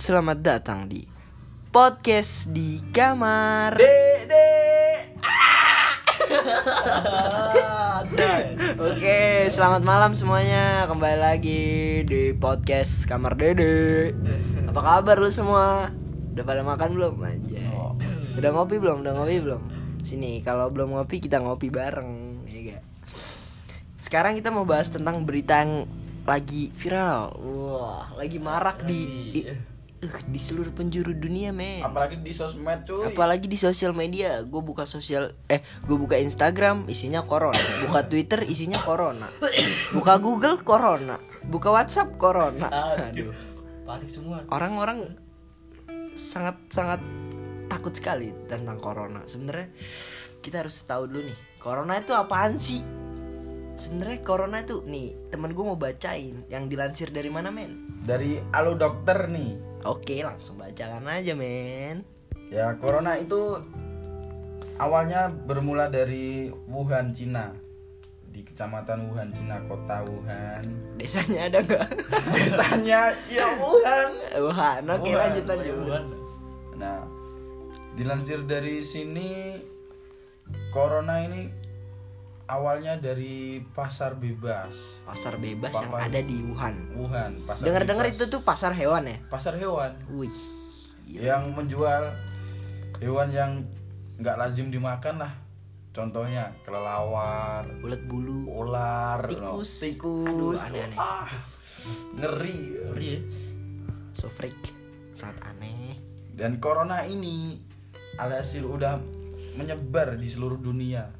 Selamat datang di podcast di kamar. Dede. Oke, selamat malam semuanya. Kembali lagi di podcast kamar Dede. Apa kabar lu semua? Udah pada makan belum aja? Udah ngopi belum? Udah ngopi belum? Sini, kalau belum ngopi kita ngopi bareng, ya gak? Sekarang kita mau bahas tentang berita yang lagi viral. Wah, lagi marak di di, uh, di seluruh penjuru dunia, men. Apalagi di sosmed cuy. apalagi di sosial media gue buka sosial eh gue buka Instagram isinya corona buka Twitter isinya corona buka Google corona buka WhatsApp corona Aduh. Panik semua. orang-orang sangat sangat takut sekali tentang corona sebenarnya kita harus tahu dulu nih corona itu apaan sih sebenarnya corona itu nih temen gue mau bacain yang dilansir dari mana men Dari Halo Dokter nih. Oke langsung bacakan aja men Ya, corona itu awalnya bermula dari Wuhan, Cina. Di kecamatan Wuhan, Cina, kota Wuhan. desanya ada nggak Desanya ya Wuhan. Wuhan oke Wuhan, lanjut lanjut Nah, dilansir dari sini corona ini awalnya dari pasar bebas pasar bebas yang Pasar- ada di Wuhan. Wuhan. Pasar Dengar-dengar itu tuh pasar hewan ya? pasar hewan Wih. gila. yang menjual hewan yang nggak lazim dimakan lah. Contohnya kelelawar, Ulet bulu, ular, tikus, no, tikus, Aduh, aneh-aneh. Ah, ngeri. Ngeri ya? So freak. Sangat aneh. Dan corona ini alhasil udah menyebar di seluruh dunia.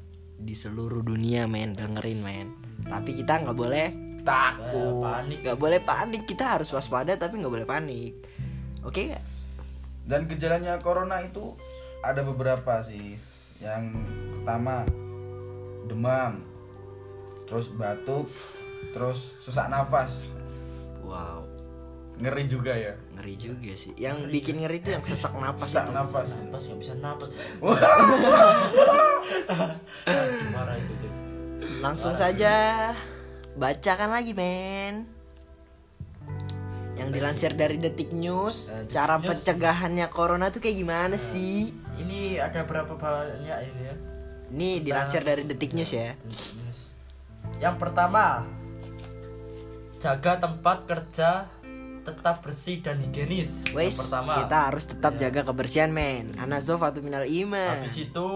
Di seluruh dunia men, dengerin men. Tapi kita nggak boleh Takut. panik. nggak boleh panik. Kita harus waspada tapi nggak boleh panik. Oke nggak? Dan gejalanya corona itu ada beberapa sih. Yang pertama demam, terus batuk, terus sesak nafas. Wow, Ngeri juga ya. ngeri juga sih. Yang bikin ngeri itu yang sesak napas Sesak itu. nafas. Napas nggak bisa napas. Marah itu. Langsung saja bacakan lagi men. Yang dilansir dari Detik News, Eh, Detik cara News. pencegahannya corona tuh kayak gimana sih? Ini ada berapa banyak ini ya? Ini dilansir dari Detik News ya. Yang pertama, jaga tempat kerja tetap bersih dan higienis. Wes, Yang pertama. kita harus tetap Ya. jaga kebersihan men. Anazof atau minal iman. Habis itu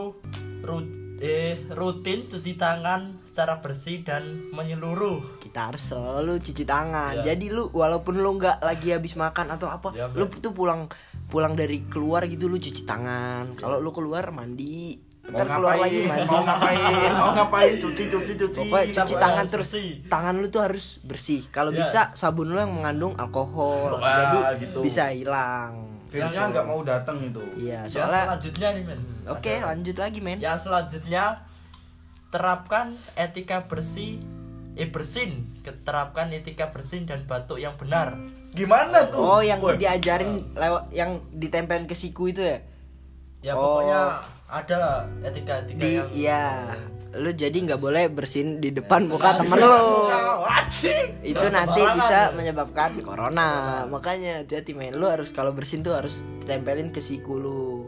ru- eh, rutin cuci tangan secara bersih dan menyeluruh. Kita harus selalu cuci tangan. Ya. Jadi lu walaupun lu nggak lagi habis makan atau apa, Ya, lu tuh pulang pulang dari keluar gitu lu cuci tangan. Kalau lu keluar mandi, ntar keluar lagi mandi. Mau ngapain? Mau ngapain? Cuci, cuci, cuci. Pokoknya cuci tangan terus. bersih. Tangan lu tuh harus bersih. Kalau Ya. bisa sabun lu yang mengandung alkohol. Wah, Jadi gitu. bisa hilang. Virusnya nggak mau datang itu. Iya, Yang soalnya selanjutnya nih men. Oke, Ada- lanjut lagi men. Yang selanjutnya terapkan etika bersih eh bersin terapkan etika bersin dan batuk yang benar Gimana tuh? Oh, yang Woi. diajarin lewat yang ditempelin ke siku itu ya? ya Oh. pokoknya ada lah etika etika Di yang iya. Lu jadi nggak boleh bersin di depan Ya, muka temen lu. Itu nanti bisa menyebabkan corona. Makanya hati-hati men. Lu harus kalau bersin tuh harus ditempelin ke siku lu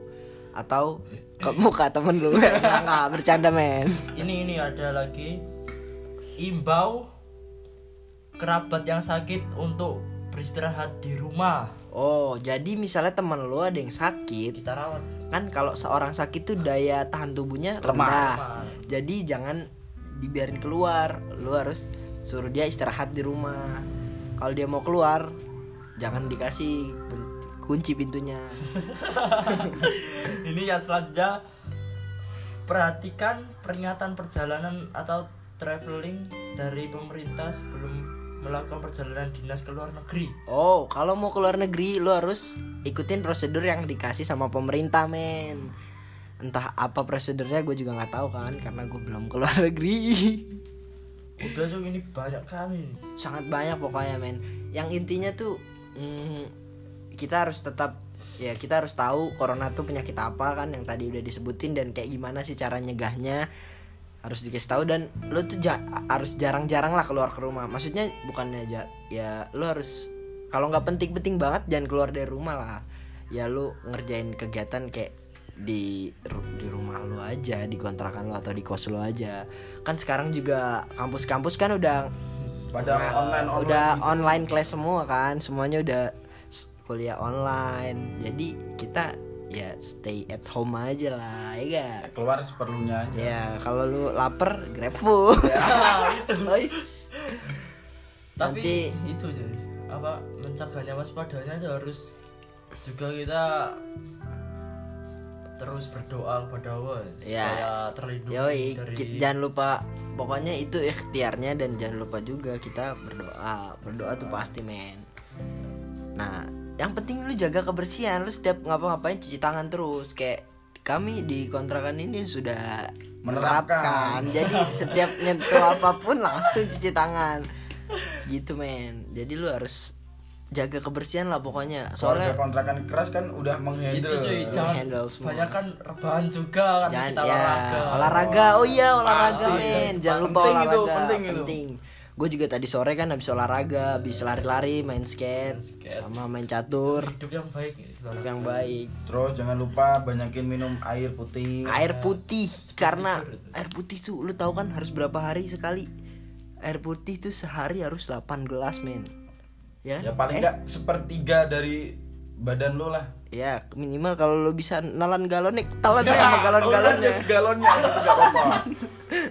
atau ke muka temen lu. Enggak, enggak, bercanda men. ini ini ada lagi imbau kerabat yang sakit untuk beristirahat di rumah Oh, jadi misalnya temen lu ada yang sakit, kita rawat kan kalau seorang sakit tuh daya tahan tubuhnya Lemah. rendah. Lemah. Jadi jangan dibiarin keluar. Lu harus suruh dia istirahat di rumah. Kalau dia mau keluar, jangan dikasih kunci pintunya. ini yang selanjutnya perhatikan peringatan perjalanan atau traveling dari pemerintah sebelum melakukan perjalanan dinas ke luar negeri Oh, kalau mau keluar negeri lu harus ikutin prosedur yang dikasih sama pemerintah, men. Entah apa prosedurnya gue juga nggak tahu kan karena gue belum keluar negeri. udah tuh ini banyak kali Sangat banyak pokoknya, men. Yang intinya tuh mm, kita harus tetap ya kita harus tahu corona tuh penyakit apa kan yang tadi udah disebutin dan kayak gimana sih cara nyegahnya harus dikasih tahu dan lo tuh ja- harus jarang-jarang lah keluar ke rumah maksudnya bukannya ja- ya lo harus kalau nggak penting-penting banget jangan keluar dari rumah lah ya lu ngerjain kegiatan kayak di di rumah lu aja di kontrakan lu atau di kos lu aja kan sekarang juga kampus-kampus kan udah pada Nah, online online udah gitu. online class semua kan semuanya udah kuliah online jadi kita ya stay at home aja lah ya gak? keluar seperlunya aja ya kalau lu lapar grab food Ois. tapi Nanti- itu jadi apa mencegahnya waspadanya itu harus juga kita terus berdoa kepada Allah Ya. supaya terlindungi Yoi, dari jangan lupa pokoknya itu ikhtiarnya dan jangan lupa juga kita berdoa. Berdoa tuh pasti men. Nah, yang penting lu jaga kebersihan. Lu setiap ngapa-ngapain cuci tangan terus. Kayak kami di kontrakan ini sudah menerapkan. Menerapkan. Jadi setiap nyentuh apa pun langsung cuci tangan. Gitu men. Jadi lu harus jaga kebersihan lah pokoknya. Keluarga Soalnya kontrakan keras kan udah itu menghandle cuy jangan handle semua. banyak kan rebahan juga kan Jangan kita ya olahraga olahraga. Oh iya olahraga Pasti. men. Jangan lupa Penting itu, olahraga. penting itu. Gue juga tadi sore kan habis olahraga, habis lari-lari, main skate, skate. sama main catur. hidup yang baik Hidup yang baik. terus jangan lupa banyakin minum air putih Air putih karena air putih tuh lu tahu kan harus berapa hari sekali? Air putih tuh sehari harus 8 gelas men. Ya. ya paling Eh, enggak sepertiga dari badan lo lah Ya minimal kalau lu bisa nalan galon nih, telan aja sama galon-galonnya. segalonnya gitu nggak apa-apa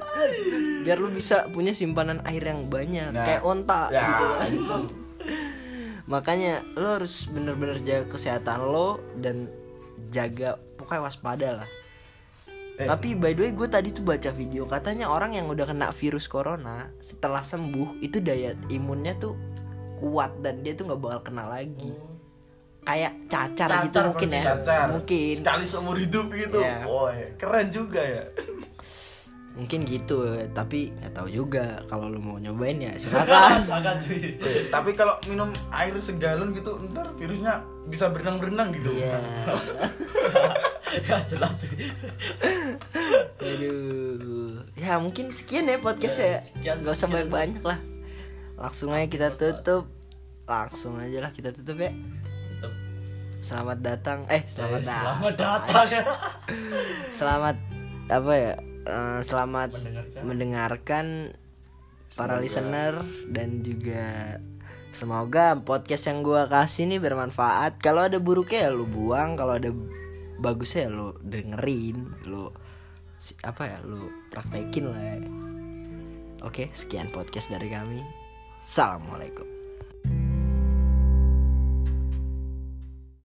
Biar lu bisa punya simpanan air yang banyak Nah, kayak onta. ya gitu. Makanya lo harus bener-bener jaga kesehatan lo dan jaga pokoknya waspada lah. Eh. Tapi by the way gue tadi tuh baca video katanya orang yang udah kena virus corona setelah sembuh itu daya imunnya tuh kuat dan dia tuh nggak bakal kena lagi. Kayak cacar, Cacar gitu mungkin ya. cacar Mungkin. sekali seumur hidup gitu Iya. Woy, keren juga ya Mungkin gitu, tapi nggak tahu juga kalau lo mau nyobain ya silakan. Silakan cuy Eh, tapi kalau minum air segalon gitu ntar virusnya bisa berenang-berenang gitu Iya. ya jelas cuy Aduh. Ya mungkin sekian ya podcast ya. Sekian, Gak usah banyak-banyak lah. Langsung aja kita tutup. Langsung aja lah kita tutup ya. Selamat datang. Eh, selamat datang. selamat datang Selamat apa ya? eh, selamat Mendengarkan. mendengarkan para listener dan juga semoga podcast yang gua kasih ini bermanfaat. Kalau ada buruknya ya lu buang, kalau ada bagusnya ya lu dengerin, lu apa ya lu praktekin lah. ya. Oke, sekian podcast dari kami. Assalamualaikum.